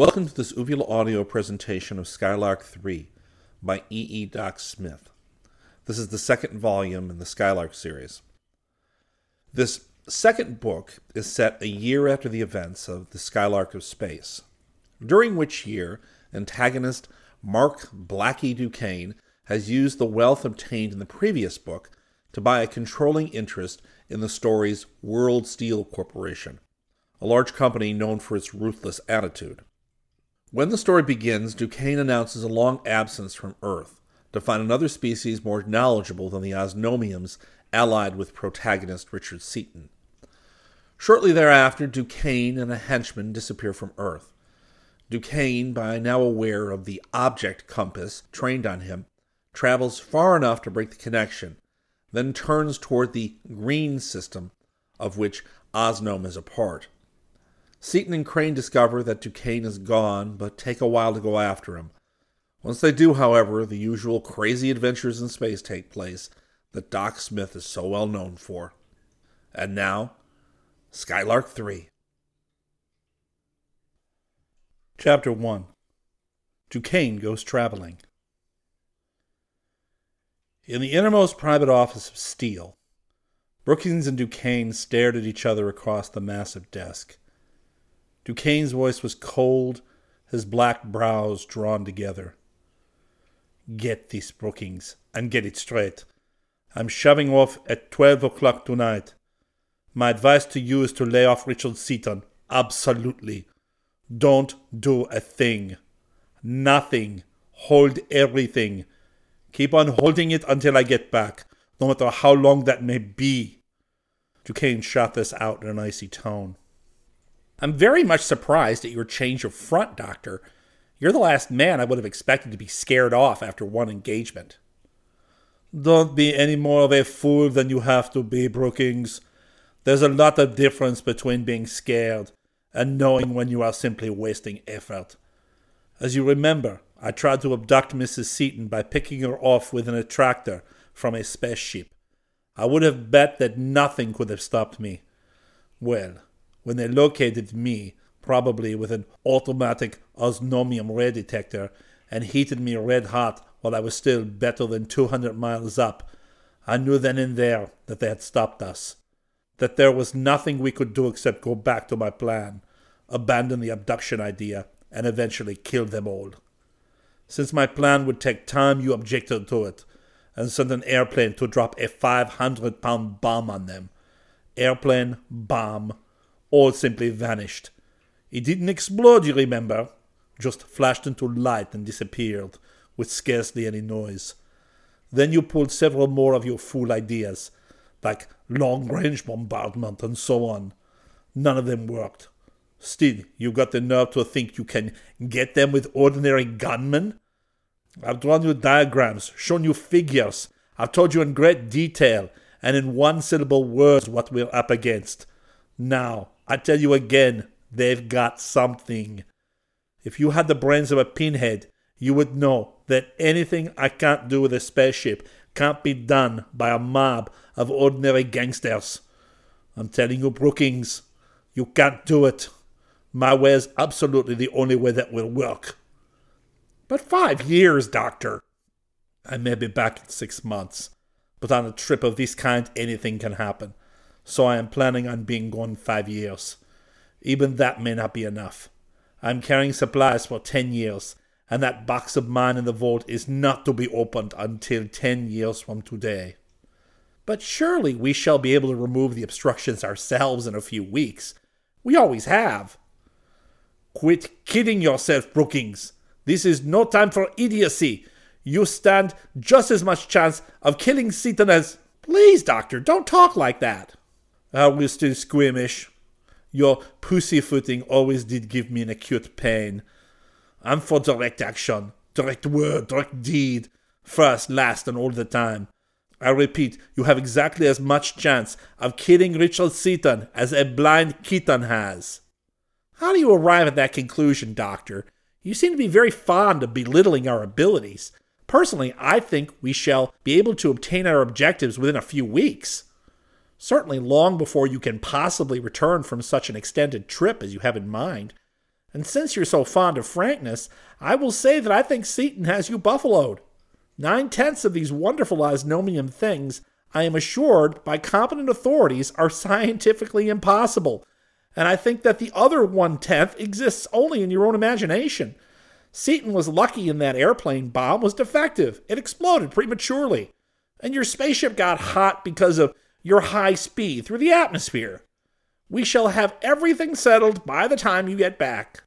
Welcome to this Uvula audio presentation of Skylark 3 by E. E. Doc Smith. This is the second volume in the Skylark series. This second book is set a year after the events of the Skylark of Space, during which year antagonist Mark Blackie Duquesne has used the wealth obtained in the previous book to buy a controlling interest in the story's World Steel Corporation, a large company known for its ruthless attitude. When the story begins, Duquesne announces a long absence from Earth to find another species more knowledgeable than the Osnomians allied with protagonist Richard Seaton. Shortly thereafter, Duquesne and a henchman disappear from Earth. Duquesne, by now aware of the object compass trained on him, travels far enough to break the connection, then turns toward the green system, of which Osnome is a part. Seaton and Crane discover that Duquesne is gone, but take a while to go after him. Once they do, however, the usual crazy adventures in space take place that Doc Smith is so well known for. And now, Skylark 3. Chapter 1 Duquesne Goes Traveling. In the innermost private office of Steel, Brookings and Duquesne stared at each other across the massive desk. Duquesne's voice was cold, his black brows drawn together. Get this, Brookings, and get it straight. I'm shoving off at 12 o'clock tonight. My advice to you is to lay off Richard Seaton. Absolutely. Don't do a thing. Nothing. Hold everything. Keep on holding it until I get back, no matter how long that may be. Duquesne shot this out in an icy tone. I'm very much surprised at your change of front, Doctor. You're the last man I would have expected to be scared off after one engagement. Don't be any more of a fool than you have to be, Brookings. There's a lot of difference between being scared and knowing when you are simply wasting effort. As you remember, I tried to abduct Mrs. Seaton by picking her off with an attractor from a spaceship. I would have bet that nothing could have stopped me. Well, when they located me, probably with an automatic Osnomian ray detector, and heated me red hot while I was still better than 200 miles up, I knew then and there that they had stopped us. That there was nothing we could do except go back to my plan, abandon the abduction idea, and eventually kill them all. Since my plan would take time, you objected to it, and sent an airplane to drop a 500 pound bomb on them. Airplane, bomb, all simply vanished. It didn't explode, you remember, just flashed into light and disappeared, with scarcely any noise. Then you pulled several more of your fool ideas, like long range bombardment and so on. None of them worked. Still, you've got the nerve to think you can get them with ordinary gunmen? I've drawn you diagrams, shown you figures. I've told you in great detail and in one syllable words what we're up against. Now, I tell you again, they've got something. If you had the brains of a pinhead, you would know that anything I can't do with a spaceship can't be done by a mob of ordinary gangsters. I'm telling you, Brookings, you can't do it. My way is absolutely the only way that will work. But five years, Doctor. I may be back in six months, but on a trip of this kind, anything can happen so I am planning on being gone five years. Even that may not be enough. I am carrying supplies for ten years, and that box of mine in the vault is not to be opened until ten years from today. But surely we shall be able to remove the obstructions ourselves in a few weeks. We always have. Quit kidding yourself, Brookings. This is no time for idiocy. You stand just as much chance of killing Seaton as. Please, Doctor, don't talk like that. I was still squeamish. Your pussyfooting always did give me an acute pain. I'm for direct action, direct word, direct deed, first, last, and all the time. I repeat, you have exactly as much chance of killing Richard Seaton as a blind kitten has. How do you arrive at that conclusion, Doctor? You seem to be very fond of belittling our abilities. Personally, I think we shall be able to obtain our objectives within a few weeks certainly long before you can possibly return from such an extended trip as you have in mind. And since you're so fond of frankness, I will say that I think Seaton has you buffaloed. Nine tenths of these wonderful Osnomian things, I am assured by competent authorities, are scientifically impossible. And I think that the other one tenth exists only in your own imagination. Seaton was lucky in that airplane bomb was defective. It exploded prematurely. And your spaceship got hot because of your high speed through the atmosphere. We shall have everything settled by the time you get back.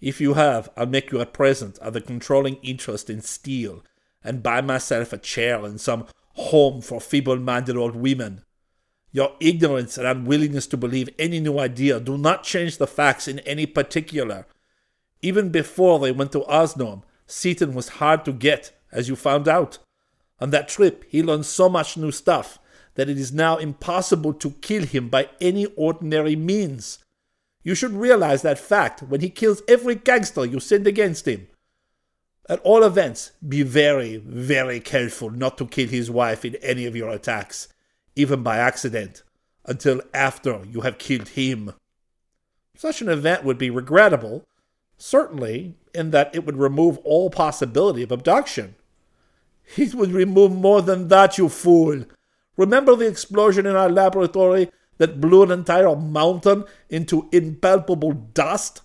If you have, I'll make you a present of the controlling interest in steel and buy myself a chair in some home for feeble minded old women. Your ignorance and unwillingness to believe any new idea do not change the facts in any particular. Even before they went to Osnom, Seaton was hard to get, as you found out. On that trip, he learned so much new stuff that it is now impossible to kill him by any ordinary means. You should realize that fact when he kills every gangster you send against him. At all events, be very, very careful not to kill his wife in any of your attacks, even by accident, until after you have killed him. Such an event would be regrettable, certainly, in that it would remove all possibility of abduction. It would remove more than that, you fool. Remember the explosion in our laboratory that blew an entire mountain into impalpable dust?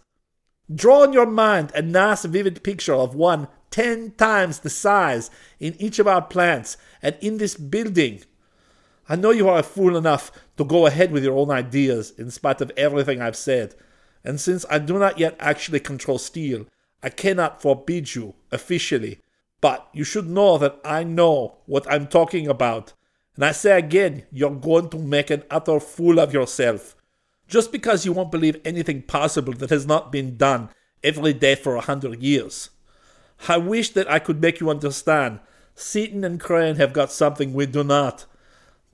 Draw in your mind a nice vivid picture of one ten times the size in each of our plants and in this building. I know you are a fool enough to go ahead with your own ideas in spite of everything I've said, and since I do not yet actually control steel, I cannot forbid you officially. But you should know that I know what I'm talking about. And I say again, you're going to make an utter fool of yourself. Just because you won't believe anything possible that has not been done every day for a hundred years. I wish that I could make you understand. Seaton and Crane have got something we do not.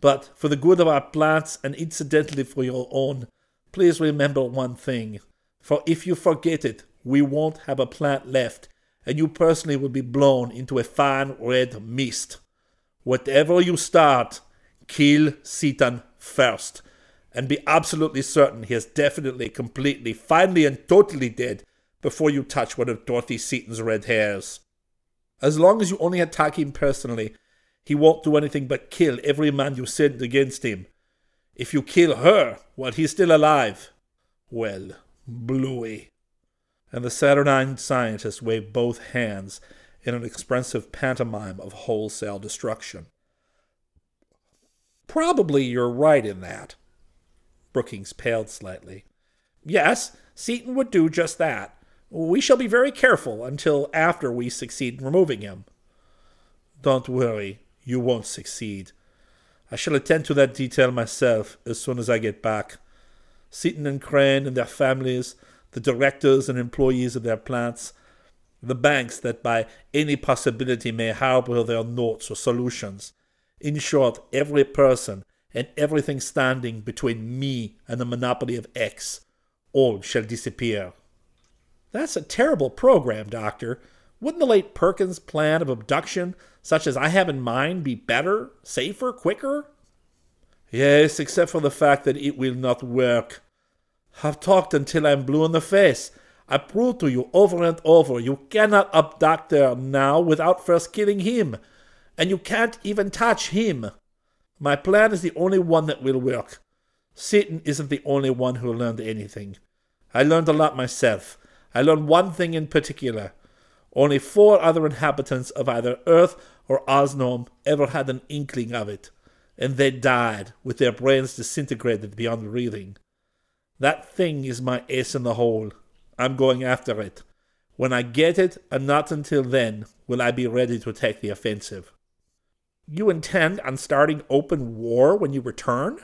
But for the good of our plants and incidentally for your own, please remember one thing. For if you forget it, we won't have a plant left, and you personally will be blown into a fine red mist. Whatever you start, kill Seaton first and be absolutely certain he is definitely, completely, finally, and totally dead before you touch one of Dorothy Seaton's red hairs. As long as you only attack him personally, he won't do anything but kill every man you send against him. If you kill her while he's still alive, well, bluey. And the Saturnine scientist waved both hands in an expressive pantomime of wholesale destruction. Probably you're right in that. Brookings paled slightly. Yes, Seaton would do just that. We shall be very careful until after we succeed in removing him. Don't worry, you won't succeed. I shall attend to that detail myself as soon as I get back. Seaton and Crane and their families, the directors and employees of their plants, the banks that by any possibility may harbor their notes or solutions. In short, every person and everything standing between me and the monopoly of X, all shall disappear. That's a terrible program, Doctor. Wouldn't the late Perkins' plan of abduction, such as I have in mind, be better, safer, quicker? Yes, except for the fact that it will not work. I've talked until I'm blue in the face. I prove to you over and over you cannot abduct her now without first killing him, and you can't even touch him. My plan is the only one that will work. Seaton isn't the only one who learned anything. I learned a lot myself. I learned one thing in particular. Only four other inhabitants of either Earth or Osnom ever had an inkling of it, and they died with their brains disintegrated beyond breathing. That thing is my ace in the hole. I'm going after it. When I get it, and not until then, will I be ready to take the offensive. You intend on starting open war when you return?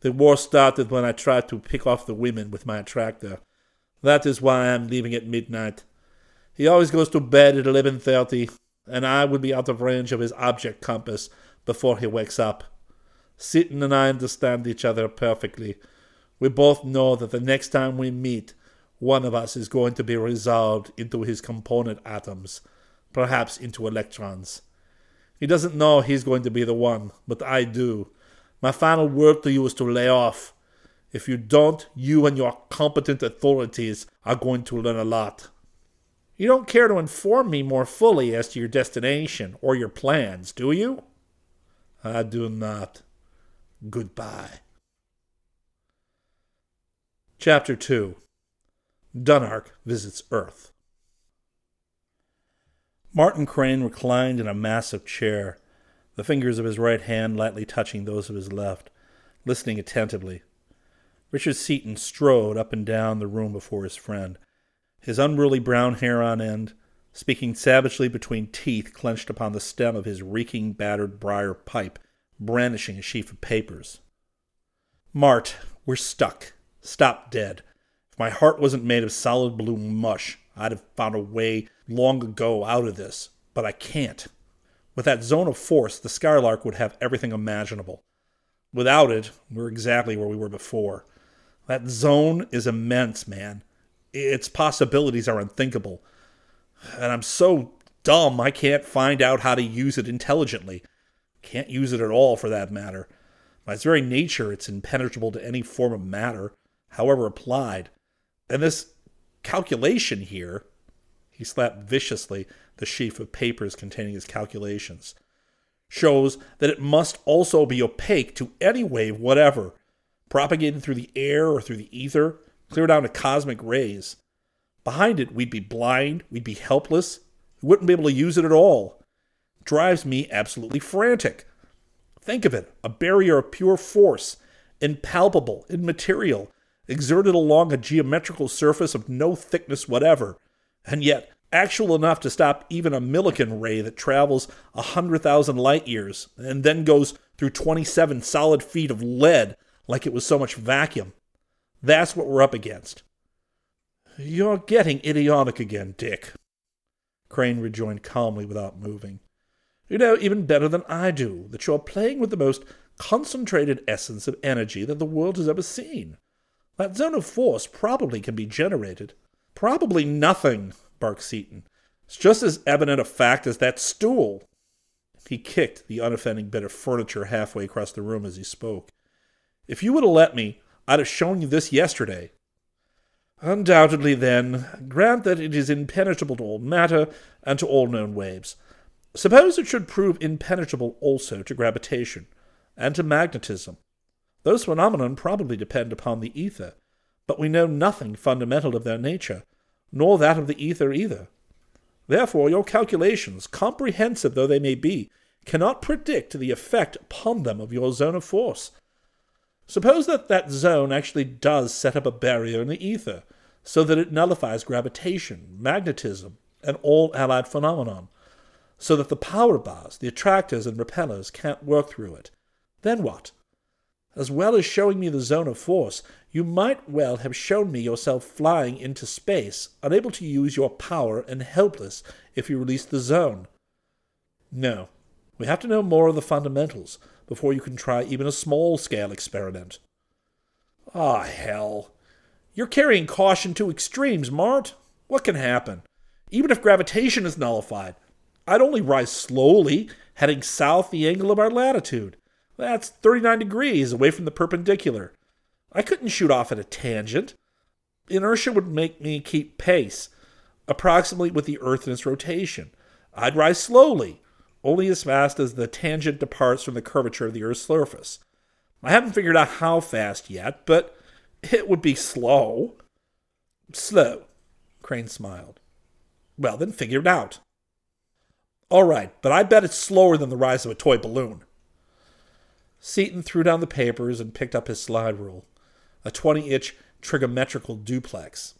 The war started when I tried to pick off the women with my attractor. That is why I am leaving at midnight. He always goes to bed at 11:30, and I will be out of range of his object compass before he wakes up. Seaton and I understand each other perfectly. We both know that the next time we meet, one of us is going to be resolved into his component atoms, perhaps into electrons. He doesn't know he's going to be the one, but I do. My final word to you is to lay off. If you don't, you and your competent authorities are going to learn a lot. You don't care to inform me more fully as to your destination or your plans, do you? I do not. Goodbye. Chapter 2 Dunark visits Earth. Martin Crane reclined in a massive chair, the fingers of his right hand lightly touching those of his left, listening attentively. Richard Seaton strode up and down the room before his friend, his unruly brown hair on end, speaking savagely between teeth clenched upon the stem of his reeking, battered briar pipe, brandishing a sheaf of papers. Mart, we're stuck. Stop dead. My heart wasn't made of solid blue mush, I'd have found a way long ago out of this, but I can't. With that zone of force, the Skylark would have everything imaginable. Without it, we're exactly where we were before. That zone is immense, man. Its possibilities are unthinkable. And I'm so dumb I can't find out how to use it intelligently. Can't use it at all, for that matter. By its very nature, it's impenetrable to any form of matter, however applied. And this calculation here, he slapped viciously the sheaf of papers containing his calculations, shows that it must also be opaque to any wave whatever, propagated through the air or through the ether, clear down to cosmic rays. Behind it, we'd be blind, we'd be helpless, we wouldn't be able to use it at all. Drives me absolutely frantic. Think of it a barrier of pure force, impalpable, immaterial, exerted along a geometrical surface of no thickness whatever, and yet actual enough to stop even a Millikan ray that travels a hundred thousand light years and then goes through 27 solid feet of lead like it was so much vacuum. That's what we're up against. You're getting idiotic again, Dick. Crane rejoined calmly without moving. You know even better than I do that you're playing with the most concentrated essence of energy that the world has ever seen. That zone of force probably can be generated. Probably nothing, barked Seaton. It's just as evident a fact as that stool. He kicked the unoffending bit of furniture halfway across the room as he spoke. If you would have let me, I'd have shown you this yesterday. Undoubtedly, then, grant that it is impenetrable to all matter and to all known waves. Suppose it should prove impenetrable also to gravitation and to magnetism. Those phenomena probably depend upon the ether, but we know nothing fundamental of their nature, nor that of the ether either. Therefore, your calculations, comprehensive though they may be, cannot predict the effect upon them of your zone of force. Suppose that that zone actually does set up a barrier in the ether, so that it nullifies gravitation, magnetism, and all allied phenomenon, so that the power bars, the attractors and repellers can't work through it. Then what? As well as showing me the zone of force, you might well have shown me yourself flying into space, unable to use your power and helpless if you released the zone. No, we have to know more of the fundamentals before you can try even a small scale experiment. Ah, hell. You're carrying caution to extremes, Mart. What can happen? Even if gravitation is nullified, I'd only rise slowly, heading south the angle of our latitude. That's 39 degrees away from the perpendicular. I couldn't shoot off at a tangent. Inertia would make me keep pace, approximately with the Earth in its rotation. I'd rise slowly, only as fast as the tangent departs from the curvature of the Earth's surface. I haven't figured out how fast yet, but it would be slow. Slow, Crane smiled. Well, then figure it out. All right, but I bet it's slower than the rise of a toy balloon. Seaton threw down the papers and picked up his slide rule, a 20 inch trigonometrical duplex.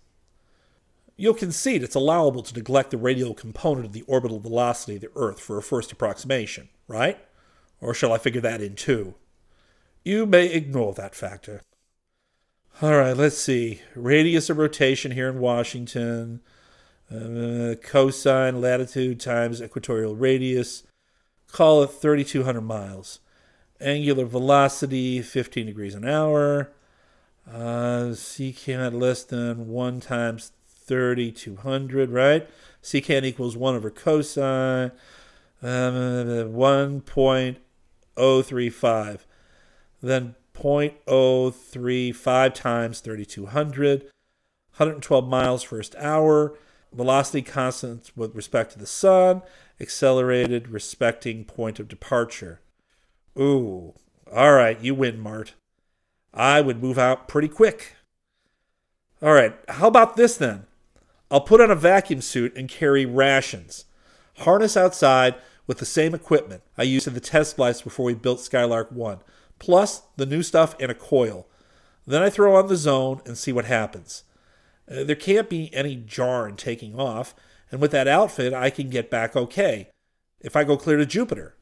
You'll concede it's allowable to neglect the radial component of the orbital velocity of the Earth for a first approximation, right? Or shall I figure that in too? You may ignore that factor. All right, let's see. Radius of rotation here in Washington, uh, cosine latitude times equatorial radius. Call it 3,200 miles. Angular velocity 15 degrees an hour. Uh, secant less than 1 times 3200, right? Secant equals 1 over cosine, um, 1.035. Then 0.035 times 3200, 112 miles first hour, velocity constant with respect to the sun, accelerated respecting point of departure. Ooh, all right, you win, Mart. I would move out pretty quick. All right, how about this then? I'll put on a vacuum suit and carry rations. Harness outside with the same equipment I used in the test flights before we built Skylark 1, plus the new stuff and a coil. Then I throw on the zone and see what happens. Uh, there can't be any jar in taking off, and with that outfit, I can get back okay if I go clear to Jupiter.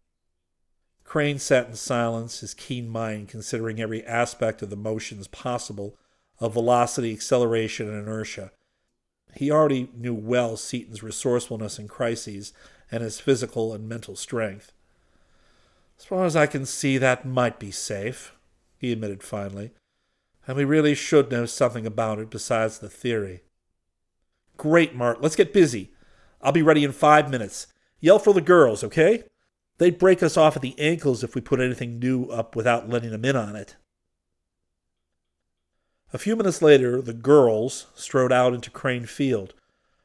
Crane sat in silence, his keen mind considering every aspect of the motions possible of velocity, acceleration, and inertia. He already knew well Seaton's resourcefulness in crises and his physical and mental strength. As far as I can see, that might be safe, he admitted finally, and we really should know something about it besides the theory. Great, Mart, let's get busy. I'll be ready in five minutes. Yell for the girls, okay? They'd break us off at the ankles if we put anything new up without letting them in on it. A few minutes later, the girls strode out into Crane Field,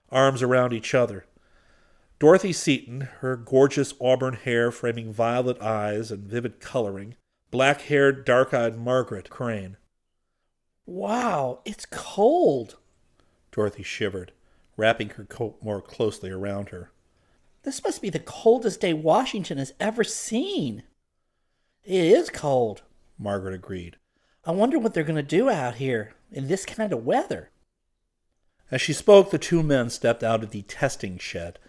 arms around each other. Dorothy Seaton, her gorgeous auburn hair framing violet eyes and vivid coloring, black haired, dark eyed Margaret Crane. Wow, it's cold. Dorothy shivered, wrapping her coat more closely around her. This must be the coldest day Washington has ever seen. It is cold, Margaret agreed. I wonder what they're going to do out here in this kind of weather. As she spoke, the two men stepped out of the testing shed,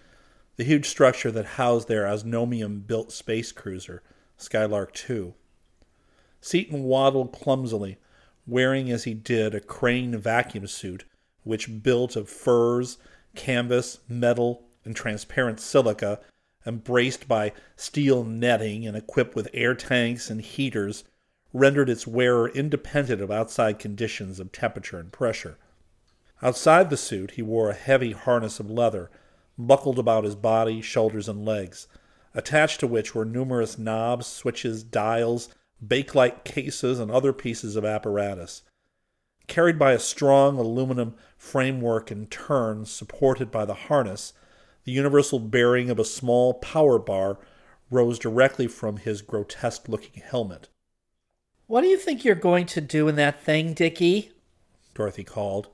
the huge structure that housed their Osnomian built space cruiser, Skylark II. Seaton waddled clumsily, wearing as he did a crane vacuum suit, which built of furs, canvas, metal, and transparent silica, embraced by steel netting and equipped with air tanks and heaters, rendered its wearer independent of outside conditions of temperature and pressure. Outside the suit, he wore a heavy harness of leather, buckled about his body, shoulders, and legs, attached to which were numerous knobs, switches, dials, bakelite cases, and other pieces of apparatus. Carried by a strong aluminum framework and turn supported by the harness, the universal bearing of a small power bar rose directly from his grotesque looking helmet. What do you think you're going to do in that thing, Dickie? Dorothy called.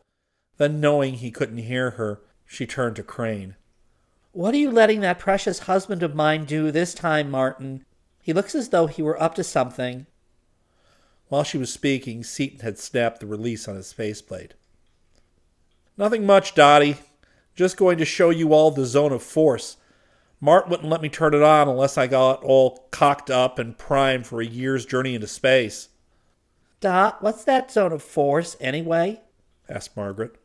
Then, knowing he couldn't hear her, she turned to Crane. What are you letting that precious husband of mine do this time, Martin? He looks as though he were up to something. While she was speaking, Seaton had snapped the release on his faceplate. Nothing much, Dottie. Just going to show you all the zone of force. Mart wouldn't let me turn it on unless I got all cocked up and primed for a year's journey into space. Dot, what's that zone of force, anyway? asked Margaret.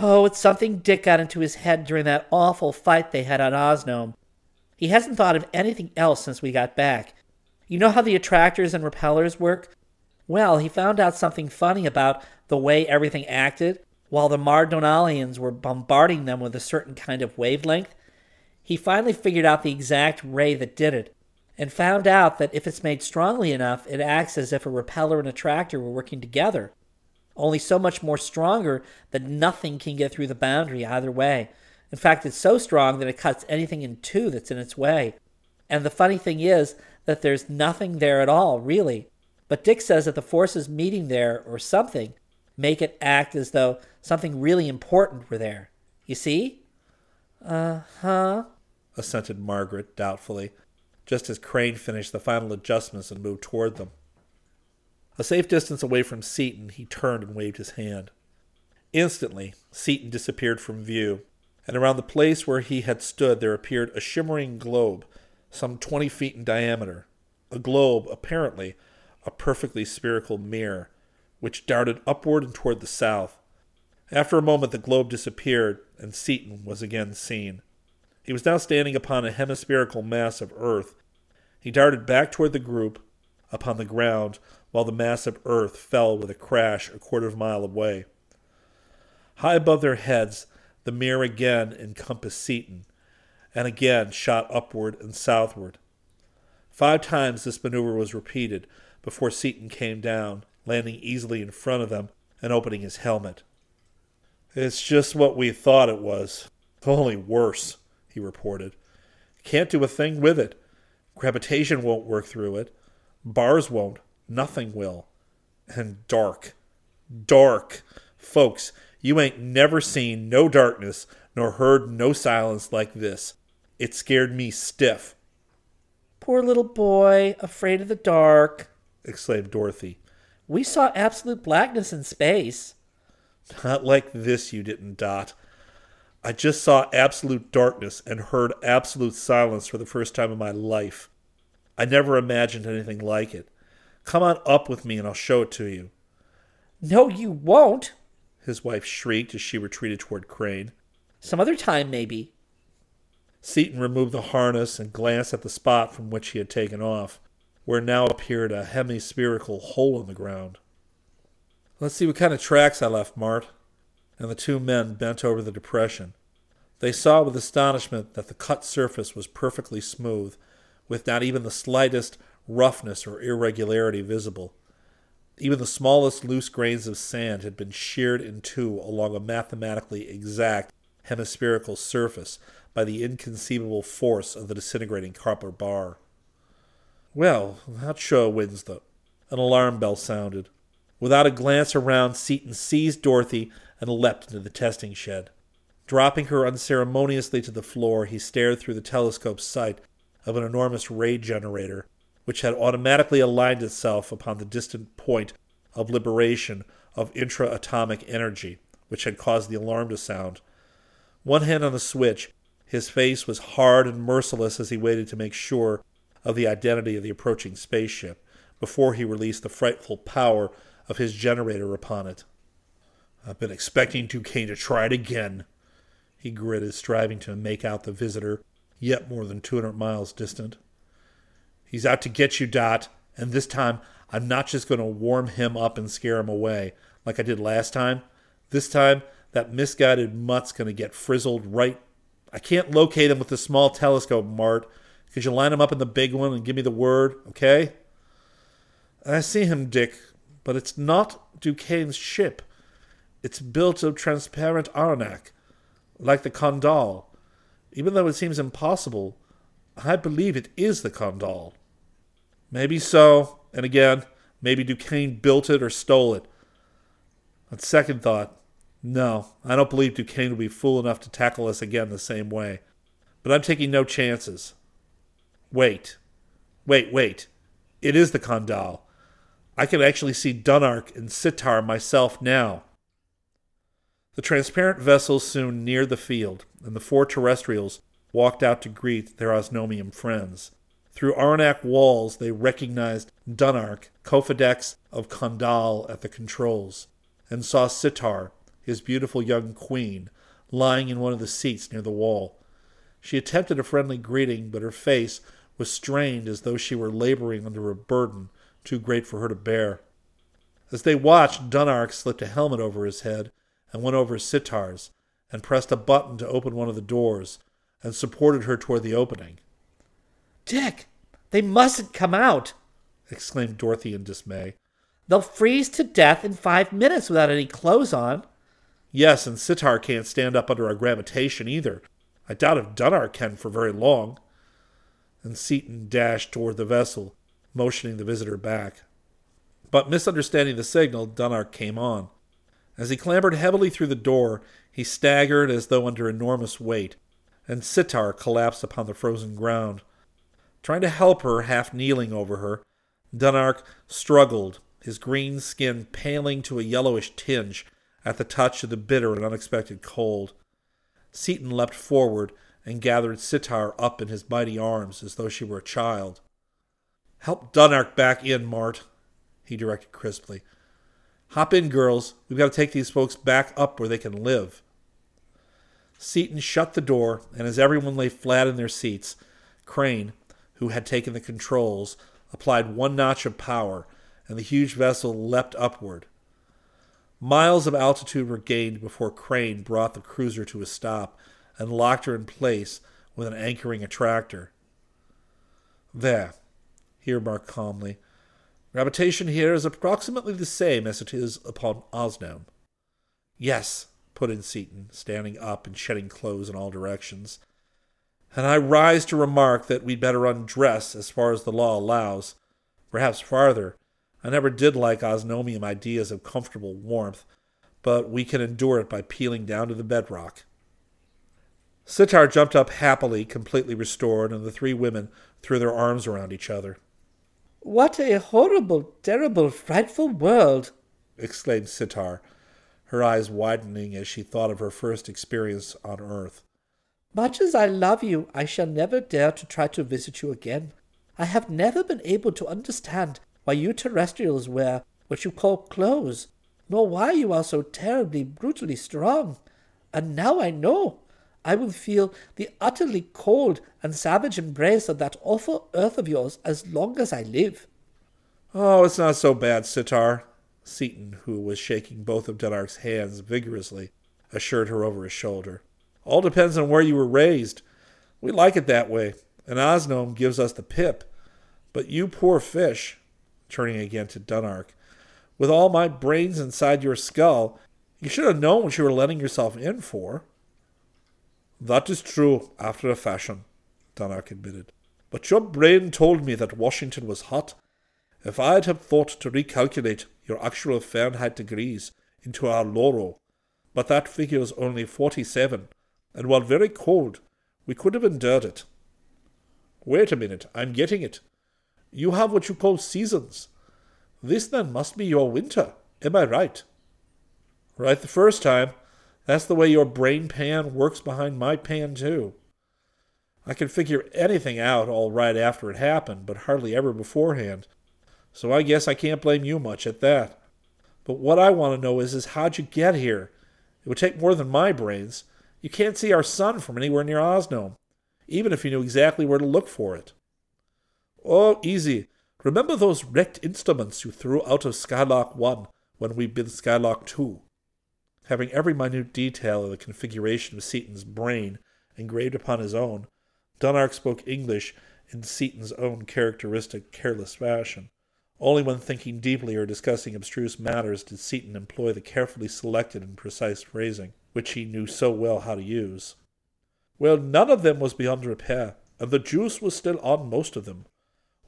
Oh, it's something Dick got into his head during that awful fight they had on Osnome. He hasn't thought of anything else since we got back. You know how the attractors and repellers work? Well, he found out something funny about the way everything acted while the Mardonalians were bombarding them with a certain kind of wavelength. He finally figured out the exact ray that did it, and found out that if it's made strongly enough, it acts as if a repeller and attractor were working together. Only so much more stronger that nothing can get through the boundary either way. In fact, it's so strong that it cuts anything in two that's in its way. And the funny thing is that there's nothing there at all, really. But Dick says that the forces meeting there, or something, make it act as though something really important were there. You see? Uh huh, assented Margaret doubtfully, just as Crane finished the final adjustments and moved toward them. A safe distance away from Seaton, he turned and waved his hand. Instantly, Seaton disappeared from view, and around the place where he had stood there appeared a shimmering globe, some twenty feet in diameter. A globe, apparently, a perfectly spherical mirror, which darted upward and toward the south. After a moment, the globe disappeared, and Seaton was again seen. He was now standing upon a hemispherical mass of earth. He darted back toward the group upon the ground, while the mass of earth fell with a crash a quarter of a mile away. High above their heads, the mirror again encompassed Seaton, and again shot upward and southward. Five times this maneuver was repeated, before Seaton came down, landing easily in front of them and opening his helmet. It's just what we thought it was. Only worse, he reported. Can't do a thing with it. Gravitation won't work through it. Bars won't. Nothing will. And dark. Dark. Folks, you ain't never seen no darkness nor heard no silence like this. It scared me stiff. Poor little boy, afraid of the dark, exclaimed Dorothy. We saw absolute blackness in space. Not like this, you didn't, Dot. I just saw absolute darkness and heard absolute silence for the first time in my life. I never imagined anything like it. Come on up with me and I'll show it to you. No, you won't, his wife shrieked as she retreated toward Crane. Some other time, maybe. Seaton removed the harness and glanced at the spot from which he had taken off, where now appeared a hemispherical hole in the ground. Let's see what kind of tracks I left, Mart. And the two men bent over the depression. They saw with astonishment that the cut surface was perfectly smooth, with not even the slightest roughness or irregularity visible. Even the smallest loose grains of sand had been sheared in two along a mathematically exact hemispherical surface by the inconceivable force of the disintegrating copper bar. Well, that sure wins the. An alarm bell sounded. Without a glance around, Seaton seized Dorothy and leapt into the testing shed. Dropping her unceremoniously to the floor, he stared through the telescope's sight of an enormous ray generator which had automatically aligned itself upon the distant point of liberation of intra-atomic energy, which had caused the alarm to sound. One hand on the switch, his face was hard and merciless as he waited to make sure of the identity of the approaching spaceship before he released the frightful power of his generator upon it. I've been expecting Duquesne to try it again, he gritted, striving to make out the visitor, yet more than two hundred miles distant. He's out to get you, Dot, and this time I'm not just going to warm him up and scare him away like I did last time. This time, that misguided mutt's going to get frizzled right. I can't locate him with the small telescope, Mart. Could you line him up in the big one and give me the word, okay? I see him, Dick, but it's not Duquesne's ship. It's built of transparent arenak, like the Kondal. Even though it seems impossible, I believe it is the Kondal. Maybe so, and again, maybe Duquesne built it or stole it. On second thought, no, I don't believe Duquesne will be fool enough to tackle us again the same way. But I'm taking no chances. Wait. Wait, wait. It is the Kandal. I can actually see Dunark and Sitar myself now. The transparent vessels soon neared the field, and the four terrestrials walked out to greet their Osnomian friends. Through Arenak walls, they recognized Dunark, Kofedix of Kandal, at the controls, and saw Sitar, his beautiful young queen, lying in one of the seats near the wall. She attempted a friendly greeting, but her face was strained as though she were laboring under a burden too great for her to bear. As they watched, Dunark slipped a helmet over his head and went over Sitar's, and pressed a button to open one of the doors, and supported her toward the opening. Dick, they mustn't come out, exclaimed Dorothy in dismay. They'll freeze to death in five minutes without any clothes on. Yes, and Sitar can't stand up under our gravitation either. I doubt if Dunark can for very long. And Seaton dashed toward the vessel, motioning the visitor back. But misunderstanding the signal, Dunark came on. As he clambered heavily through the door, he staggered as though under enormous weight, and Sitar collapsed upon the frozen ground. Trying to help her, half kneeling over her, Dunark struggled, his green skin paling to a yellowish tinge at the touch of the bitter and unexpected cold. Seaton leapt forward and gathered Sitar up in his mighty arms as though she were a child. Help Dunark back in, Mart, he directed crisply. Hop in, girls. We've got to take these folks back up where they can live. Seaton shut the door, and as everyone lay flat in their seats, Crane, who had taken the controls, applied one notch of power, and the huge vessel leapt upward. Miles of altitude were gained before Crane brought the cruiser to a stop and locked her in place with an anchoring attractor. There, he remarked calmly. Gravitation here is approximately the same as it is upon Osnome. Yes, put in Seaton, standing up and shedding clothes in all directions. And I rise to remark that we'd better undress as far as the law allows, perhaps farther. I never did like Osnomian ideas of comfortable warmth, but we can endure it by peeling down to the bedrock. Sitar jumped up happily, completely restored, and the three women threw their arms around each other. What a horrible, terrible, frightful world! exclaimed Sitar, her eyes widening as she thought of her first experience on Earth. Much as I love you, I shall never dare to try to visit you again. I have never been able to understand why you terrestrials wear what you call clothes, nor why you are so terribly, brutally strong. And now I know. I will feel the utterly cold and savage embrace of that awful earth of yours as long as I live. Oh, it's not so bad, Sitar. Seaton, who was shaking both of Dunark's hands vigorously, assured her over his shoulder. All depends on where you were raised. We like it that way, and Osnome gives us the pip. But you poor fish, turning again to Dunark, with all my brains inside your skull, you should have known what you were letting yourself in for. That is true, after a fashion, Dunark admitted. But your brain told me that Washington was hot. If I'd have thought to recalculate your actual Fahrenheit degrees into our loro, but that figure's only forty-seven, and while very cold, we could have endured it. Wait a minute, I'm getting it. You have what you call seasons. This then must be your winter, am I right? Right the first time, that's the way your brain pan works behind my pan, too. I can figure anything out all right after it happened, but hardly ever beforehand. So I guess I can't blame you much at that. But what I want to know is, is how'd you get here? It would take more than my brains. You can't see our sun from anywhere near Osnome, even if you knew exactly where to look for it. Oh, easy. Remember those wrecked instruments you threw out of Skylark 1 when we built Skylark 2? Having every minute detail of the configuration of Seaton's brain engraved upon his own, Dunark spoke English in Seaton's own characteristic careless fashion. Only when thinking deeply or discussing abstruse matters did Seaton employ the carefully selected and precise phrasing, which he knew so well how to use. Well, none of them was beyond repair, and the juice was still on most of them.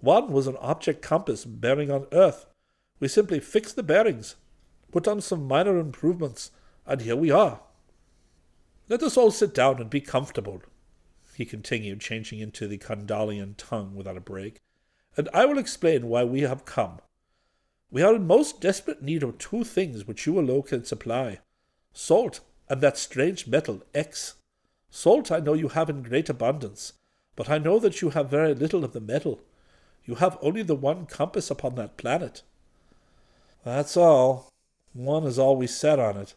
One was an object compass bearing on Earth. We simply fixed the bearings, put on some minor improvements, and here we are. Let us all sit down and be comfortable, he continued, changing into the Kandalian tongue without a break, and I will explain why we have come. We are in most desperate need of two things which you alone can supply salt and that strange metal X. Salt I know you have in great abundance, but I know that you have very little of the metal. You have only the one compass upon that planet. That's all. One is all we set on it.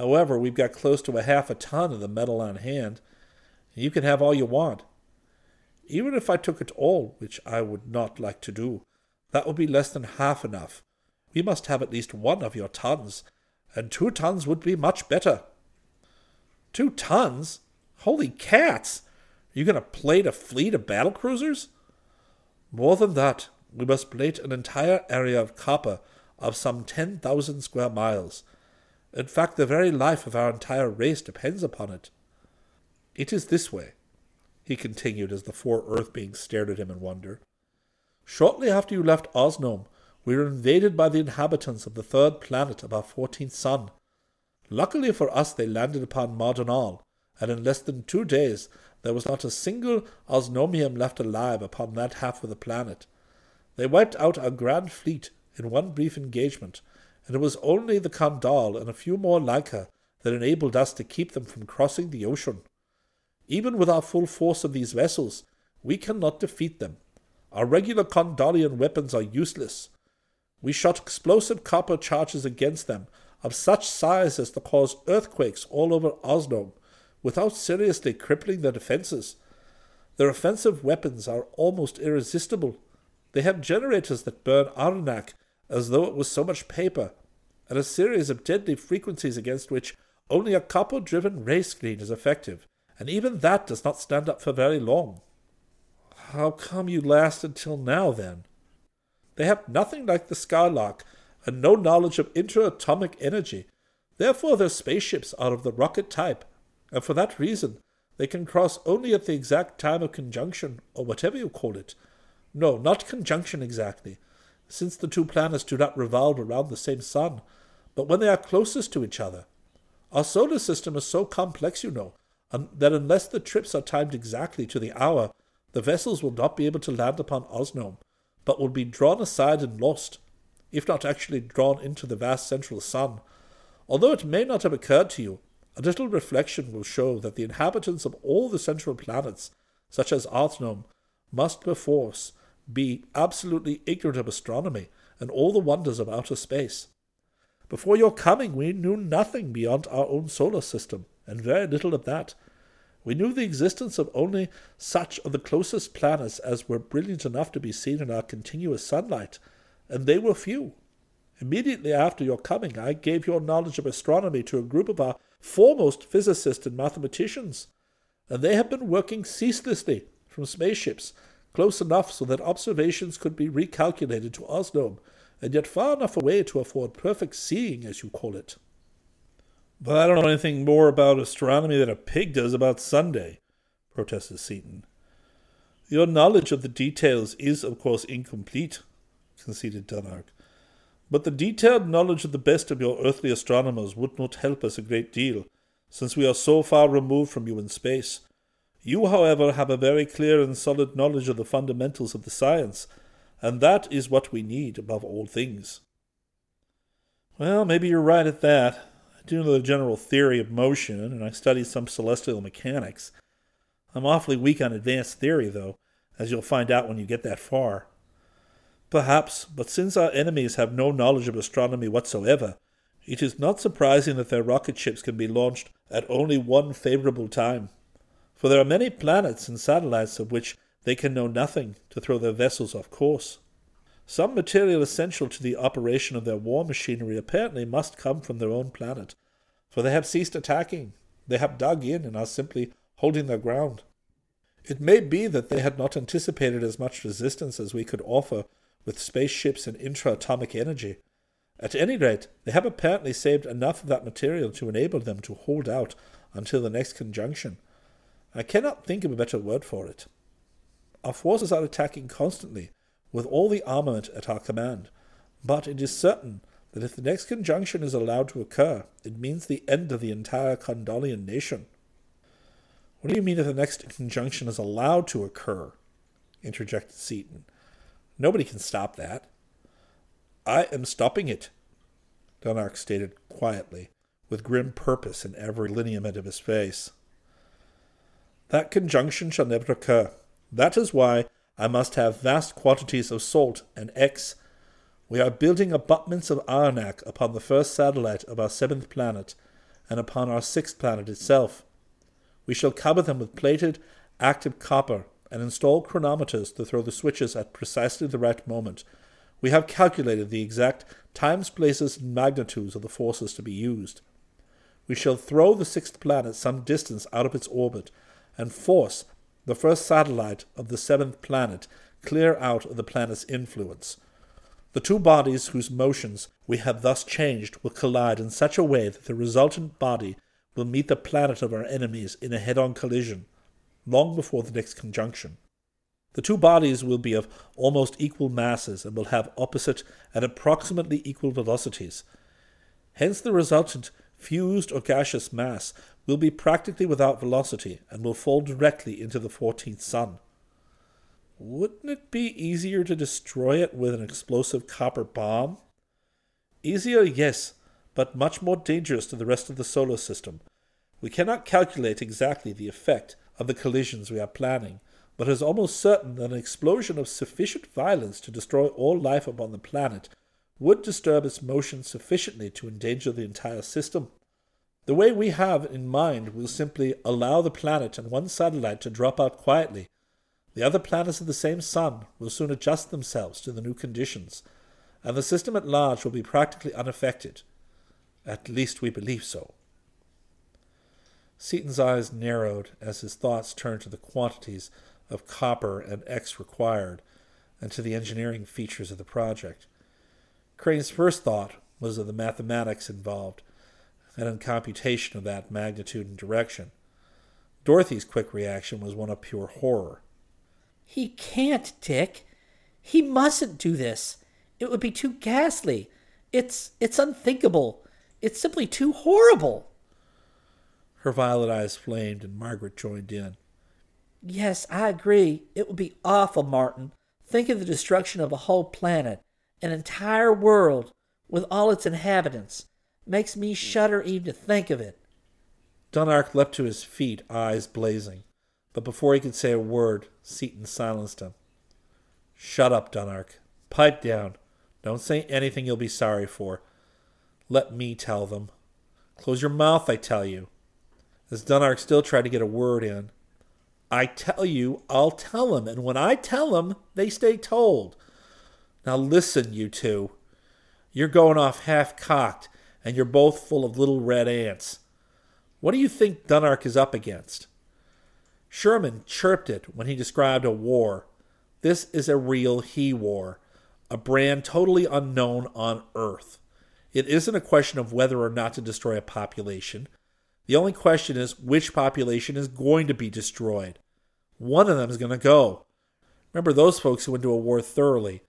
However, we've got close to a half a ton of the metal on hand. You can have all you want. Even if I took it all, which I would not like to do, that would be less than half enough. We must have at least one of your tons, and two tons would be much better. Two tons? Holy cats! Are you going to plate a fleet of battle cruisers? More than that, we must plate an entire area of copper of some ten thousand square miles. In fact, the very life of our entire race depends upon it. It is this way, he continued as the four Earth beings stared at him in wonder. Shortly after you left Osnome, we were invaded by the inhabitants of the third planet of our fourteenth sun. Luckily for us, they landed upon Mardonal, and in less than two days there was not a single Osnomian left alive upon that half of the planet. They wiped out our grand fleet in one brief engagement, and it was only the Kandal and a few more like her that enabled us to keep them from crossing the ocean. Even with our full force of these vessels, we cannot defeat them. Our regular Kandalian weapons are useless. We shot explosive copper charges against them of such size as to cause earthquakes all over Osnome, without seriously crippling their defenses. Their offensive weapons are almost irresistible. They have generators that burn arenak as though it was so much paper, and a series of deadly frequencies against which only a copper driven ray screen is effective, and even that does not stand up for very long. How come you last until now, then? They have nothing like the Skylark and no knowledge of interatomic energy. Therefore, their spaceships are of the rocket type, and for that reason, they can cross only at the exact time of conjunction, or whatever you call it. No, not conjunction exactly, since the two planets do not revolve around the same sun, but when they are closest to each other. Our solar system is so complex, you know, that unless the trips are timed exactly to the hour, the vessels will not be able to land upon Osnome, but will be drawn aside and lost, if not actually drawn into the vast central sun. Although it may not have occurred to you, a little reflection will show that the inhabitants of all the central planets, such as Osnome, must perforce be absolutely ignorant of astronomy and all the wonders of outer space. Before your coming, we knew nothing beyond our own solar system, and very little of that. We knew the existence of only such of the closest planets as were brilliant enough to be seen in our continuous sunlight, and they were few. Immediately after your coming, I gave your knowledge of astronomy to a group of our foremost physicists and mathematicians, and they have been working ceaselessly from spaceships close enough so that observations could be recalculated to Osnome, and yet far enough away to afford perfect seeing, as you call it. But I don't know anything more about astronomy than a pig does about Sunday, protested Seaton. Your knowledge of the details is, of course, incomplete, conceded Dunark. But the detailed knowledge of the best of your earthly astronomers would not help us a great deal, since we are so far removed from you in space. You, however, have a very clear and solid knowledge of the fundamentals of the science, and that is what we need above all things. Well, maybe you're right at that. I do know the general theory of motion, and I study some celestial mechanics. I'm awfully weak on advanced theory, though, as you'll find out when you get that far. Perhaps, but since our enemies have no knowledge of astronomy whatsoever, it is not surprising that their rocket ships can be launched at only one favorable time. For there are many planets and satellites of which they can know nothing to throw their vessels off course. Some material essential to the operation of their war machinery apparently must come from their own planet, for they have ceased attacking, they have dug in and are simply holding their ground. It may be that they had not anticipated as much resistance as we could offer with spaceships and intra-atomic energy. At any rate, they have apparently saved enough of that material to enable them to hold out until the next conjunction. I cannot think of a better word for it. Our forces are attacking constantly, with all the armament at our command, but it is certain that if the next conjunction is allowed to occur, it means the end of the entire Kondalian nation. What do you mean if the next conjunction is allowed to occur? interjected Seaton. Nobody can stop that. I am stopping it, Dunark stated quietly, with grim purpose in every lineament of his face. That conjunction shall never occur. That is why I must have vast quantities of salt and X. We are building abutments of Arenak upon the first satellite of our seventh planet, and upon our sixth planet itself. We shall cover them with plated, active copper and install chronometers to throw the switches at precisely the right moment. We have calculated the exact times, places, and magnitudes of the forces to be used. We shall throw the sixth planet some distance out of its orbit and force the first satellite of the seventh planet clear out of the planet's influence. The two bodies whose motions we have thus changed will collide in such a way that the resultant body will meet the planet of our enemies in a head on collision long before the next conjunction. The two bodies will be of almost equal masses and will have opposite and approximately equal velocities. Hence, the resultant fused or gaseous mass will be practically without velocity and will fall directly into the 14th sun. Wouldn't it be easier to destroy it with an explosive copper bomb? Easier, yes, but much more dangerous to the rest of the solar system. We cannot calculate exactly the effect of the collisions we are planning, but it is almost certain that an explosion of sufficient violence to destroy all life upon the planet would disturb its motion sufficiently to endanger the entire system. The way we have in mind will simply allow the planet and one satellite to drop out quietly. The other planets of the same sun will soon adjust themselves to the new conditions, and the system at large will be practically unaffected. At least we believe so. Seaton's eyes narrowed as his thoughts turned to the quantities of copper and X required, and to the engineering features of the project. Crane's first thought was of the mathematics involved and in computation of that magnitude and direction. Dorothy's quick reaction was one of pure horror. He can't, Dick. He mustn't do this. It would be too ghastly. It's it's unthinkable. It's simply too horrible. Her violet eyes flamed, and Margaret joined in. Yes, I agree. It would be awful, Martin. Think of the destruction of a whole planet, an entire world, with all its inhabitants. Makes me shudder even to think of it. Dunark leapt to his feet, eyes blazing. But before he could say a word, Seaton silenced him. Shut up, Dunark. Pipe down. Don't say anything you'll be sorry for. Let me tell them. Close your mouth, I tell you. As Dunark still tried to get a word in, I tell you, I'll tell them, and when I tell them, they stay told. Now listen, you two. You're going off half cocked, and you're both full of little red ants. What do you think Dunark is up against? Sherman chirped it when he described a war. This is a real he war, a brand totally unknown on Earth. It isn't a question of whether or not to destroy a population. The only question is which population is going to be destroyed. One of them is going to go. Remember those folks who went to a war thoroughly.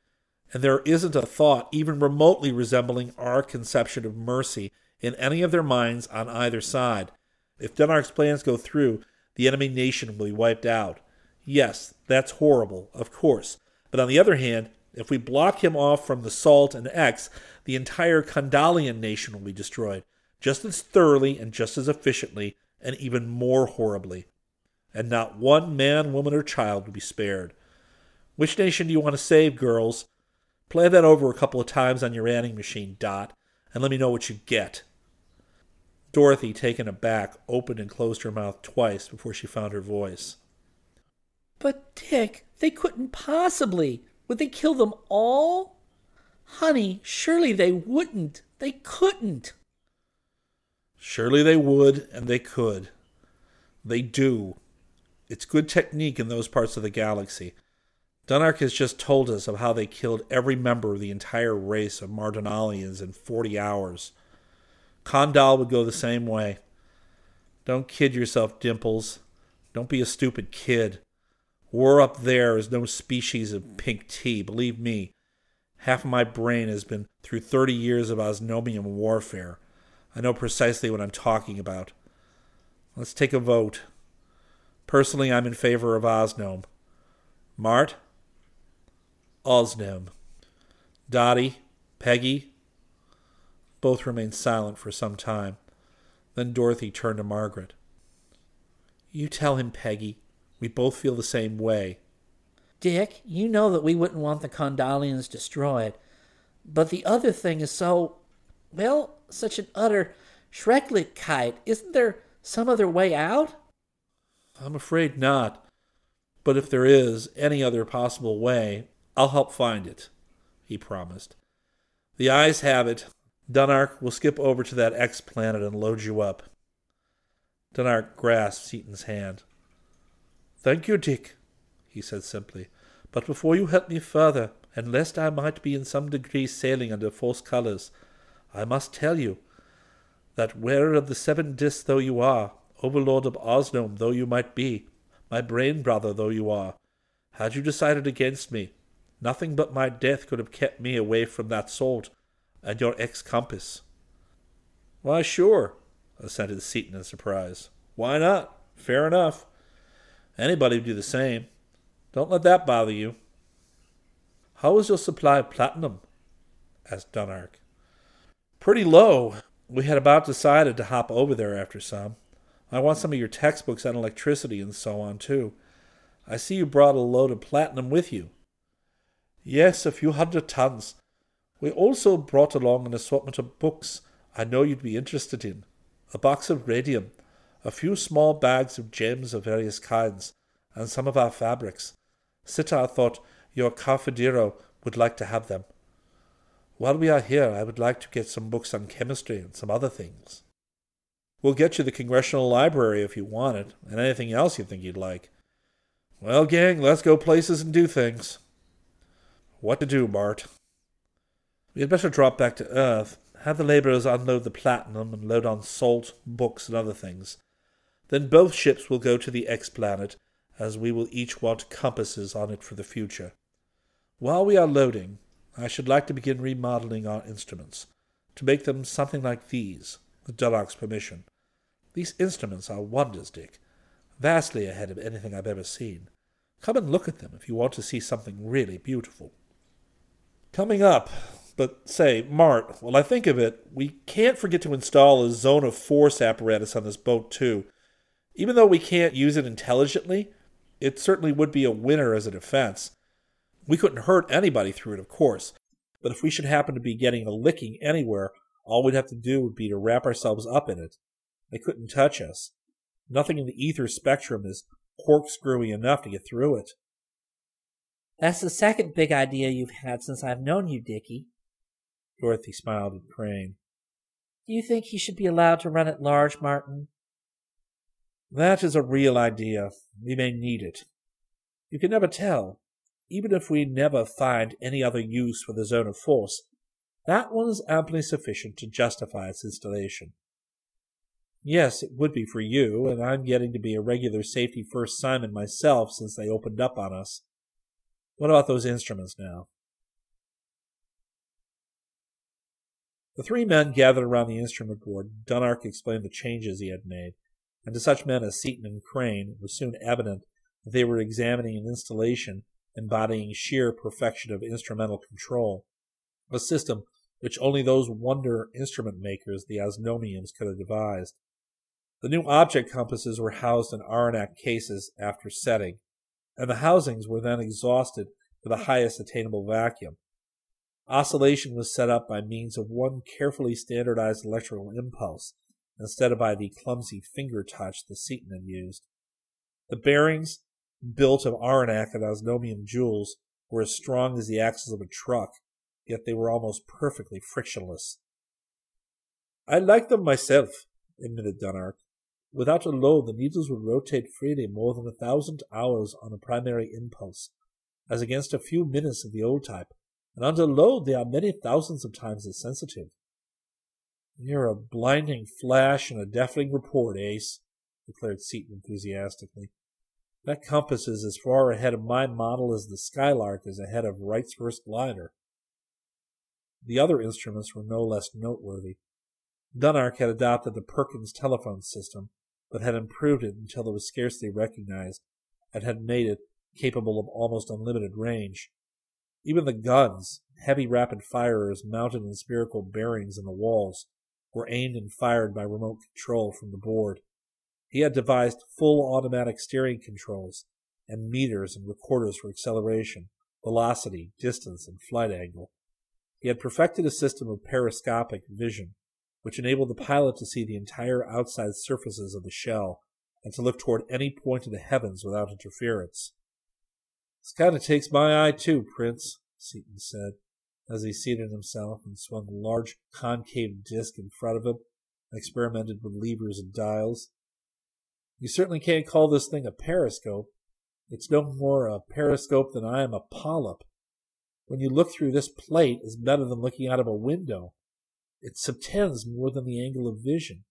And there isn't a thought even remotely resembling our conception of mercy in any of their minds on either side. If Dunark's plans go through, the enemy nation will be wiped out. Yes, that's horrible, of course. But on the other hand, if we block him off from the Salt and X, the entire Kondalian nation will be destroyed, just as thoroughly and just as efficiently, and even more horribly. And not one man, woman, or child will be spared. Which nation do you want to save, girls? Play that over a couple of times on your adding machine, Dot, and let me know what you get. Dorothy, taken aback, opened and closed her mouth twice before she found her voice. But, Dick, they couldn't possibly. Would they kill them all? Honey, surely they wouldn't. They couldn't. Surely they would, and they could. They do. It's good technique in those parts of the galaxy. Dunark has just told us of how they killed every member of the entire race of Mardonalians in 40 hours. Kondal would go the same way. Don't kid yourself, Dimples. Don't be a stupid kid. War up there is no species of pink tea, believe me. Half of my brain has been through 30 years of Osnomian warfare. I know precisely what I'm talking about. Let's take a vote. Personally, I'm in favor of Osnome. Mart? Osnome. Dottie? Peggy? Both remained silent for some time. Then Dorothy turned to Margaret. You tell him, Peggy. We both feel the same way. Dick, you know that we wouldn't want the Kondalians destroyed. But the other thing is so, well, such an utter Schrecklichkeit. Isn't there some other way out? I'm afraid not. But if there is any other possible way, I'll help find it, he promised. The ayes have it. Dunark will skip over to that X planet and load you up. Dunark grasped Seaton's hand. Thank you, Dick, he said simply. But before you help me further, and lest I might be in some degree sailing under false colours, I must tell you that wearer of the seven discs though you are, overlord of Osnome though you might be, my brain brother though you are, had you decided against me, nothing but my death could have kept me away from that salt and your ex compass. Why, sure, assented Seaton in surprise. Why not? Fair enough. Anybody would do the same. Don't let that bother you. How is your supply of platinum? asked Dunark. Pretty low. We had about decided to hop over there after some. I want some of your textbooks on electricity and so on, too. I see you brought a load of platinum with you. Yes, a few hundred tons. We also brought along an assortment of books I know you'd be interested in. A box of radium, a few small bags of gems of various kinds, and some of our fabrics. Sitar thought your Carfadiro would like to have them. While we are here, I would like to get some books on chemistry and some other things. We'll get you the Congressional Library if you want it, and anything else you think you'd like. Well, gang, let's go places and do things. What to do, Bart? We had better drop back to Earth, have the laborers unload the platinum and load on salt, books, and other things. Then both ships will go to the X planet, as we will each want compasses on it for the future. While we are loading, I should like to begin remodeling our instruments, to make them something like these, with Dunark's permission. These instruments are wonders, Dick, vastly ahead of anything I've ever seen. Come and look at them if you want to see something really beautiful. Coming up, but say, Mart, while I think of it, we can't forget to install a zone of force apparatus on this boat, too. Even though we can't use it intelligently, it certainly would be a winner as a defense. We couldn't hurt anybody through it, of course, but if we should happen to be getting a licking anywhere, all we'd have to do would be to wrap ourselves up in it. They couldn't touch us. Nothing in the ether spectrum is corkscrewy enough to get through it. That's the second big idea you've had since I've known you, Dickie. Dorothy smiled at Crane. Do you think he should be allowed to run at large, Martin? That is a real idea. We may need it. You can never tell. Even if we never find any other use for the zone of force, that one is amply sufficient to justify its installation. Yes, it would be for you, and I'm getting to be a regular safety first Simon myself since they opened up on us. What about those instruments now? The three men gathered around the instrument board. Dunark explained the changes he had made, and to such men as Seaton and Crane it was soon evident that they were examining an installation embodying sheer perfection of instrumental control, a system which only those wonder instrument makers, the Osnomians, could have devised. The new object compasses were housed in Arenak cases after setting, and the housings were then exhausted to the highest attainable vacuum. Oscillation was set up by means of one carefully standardized electrical impulse, instead of by the clumsy finger touch the Seaton had used. The bearings, built of Arenak and osnomium jewels, were as strong as the axles of a truck, yet they were almost perfectly frictionless. I like them myself, admitted Dunark. Without a load, the needles would rotate freely more than a thousand hours on a primary impulse, as against a few minutes of the old type, and under load they are many thousands of times as sensitive. You're a blinding flash and a deafening report, Ace, declared Seaton enthusiastically. That compass is as far ahead of my model as the Skylark is ahead of Wright's first glider. The other instruments were no less noteworthy. Dunark had adopted the Perkins telephone system, but had improved it until it was scarcely recognized, and had made it capable of almost unlimited range. Even the guns, heavy rapid firers mounted in spherical bearings in the walls, were aimed and fired by remote control from the board. He had devised full automatic steering controls and meters and recorders for acceleration, velocity, distance, and flight angle. He had perfected a system of periscopic vision, which enabled the pilot to see the entire outside surfaces of the shell and to look toward any point of the heavens without interference. This kind of takes my eye too, Prince, Seaton said, as he seated himself and swung a large concave disc in front of him and experimented with levers and dials. You certainly can't call this thing a periscope. It's no more a periscope than I am a polyp. When you look through this plate, it's better than looking out of a window. It subtends more than the angle of vision,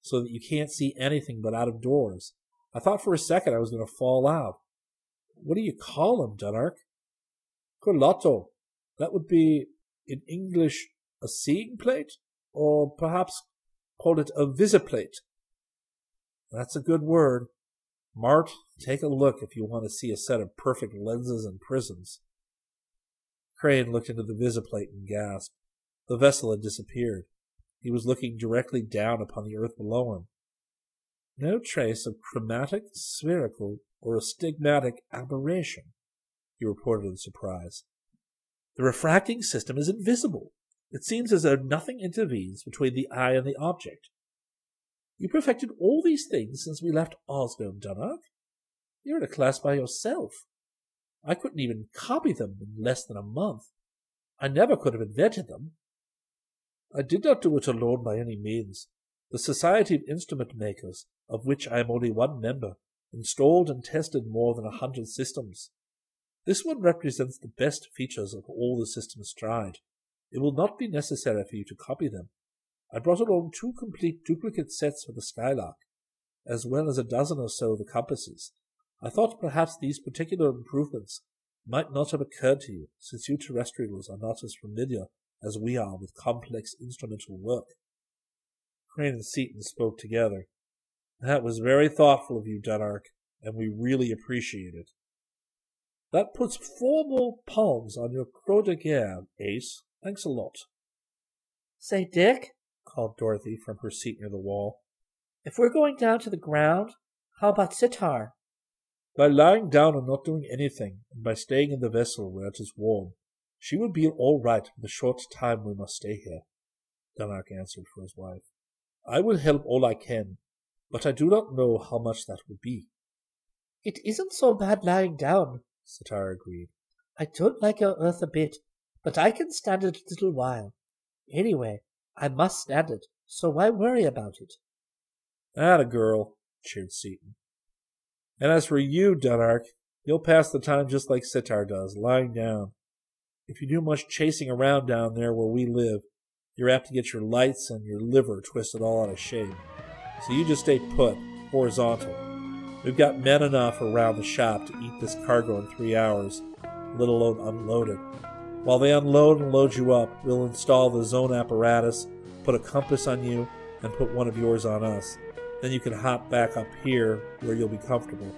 so that you can't see anything but out of doors. I thought for a second I was going to fall out. What do you call them, Dunark? Culotte. That would be, in English, a seeing plate, or perhaps call it a visiplate. That's a good word. Mart, take a look if you want to see a set of perfect lenses and prisms. Crane looked into the visiplate and gasped. The vessel had disappeared. He was looking directly down upon the earth below him. No trace of chromatic, spherical, or astigmatic aberration, he reported in surprise. The refracting system is invisible. It seems as though nothing intervenes between the eye and the object. You perfected all these things since we left Osnome, Dunark. You're in a class by yourself. I couldn't even copy them in less than a month. I never could have invented them. I did not do it alone by any means. The Society of Instrument Makers, of which I am only one member, installed and tested more than a hundred systems. This one represents the best features of all the systems tried. It will not be necessary for you to copy them. I brought along two complete duplicate sets for the Skylark, as well as a dozen or so of the compasses. I thought perhaps these particular improvements might not have occurred to you, since you terrestrials are not as familiar as we are with complex instrumental work. Crane and Seaton spoke together. That was very thoughtful of you, Dunark, and we really appreciate it. That puts four more palms on your Croix de Guerre, Ace. Thanks a lot. Say, Dick, called Dorothy from her seat near the wall. if we're going down to the ground, how about Sitar? By lying down and not doing anything, and by staying in the vessel where it is warm, she will be all right for the short time we must stay here, Dunark answered for his wife. I will help all I can, but I do not know how much that will be. It isn't so bad lying down, Sitar agreed. I don't like our Earth a bit, but I can stand it a little while. Anyway, I must stand it, so why worry about it? That a girl, cheered Seaton. And as for you, Dunark, you'll pass the time just like Sitar does, lying down. If you do much chasing around down there where we live, you're apt to get your lights and your liver twisted all out of shape. So you just stay put, horizontal. We've got men enough around the shop to eat this cargo in three hours, let alone unload it. While they unload and load you up, we'll install the zone apparatus, put a compass on you, and put one of yours on us. Then you can hop back up here where you'll be comfortable.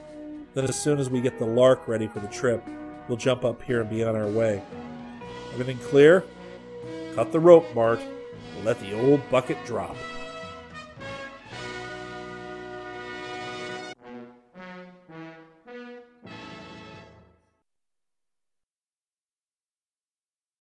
Then, as soon as we get the Lark ready for the trip, we'll jump up here and be on our way. Everything clear? Cut the rope, Mart. Let the old bucket drop.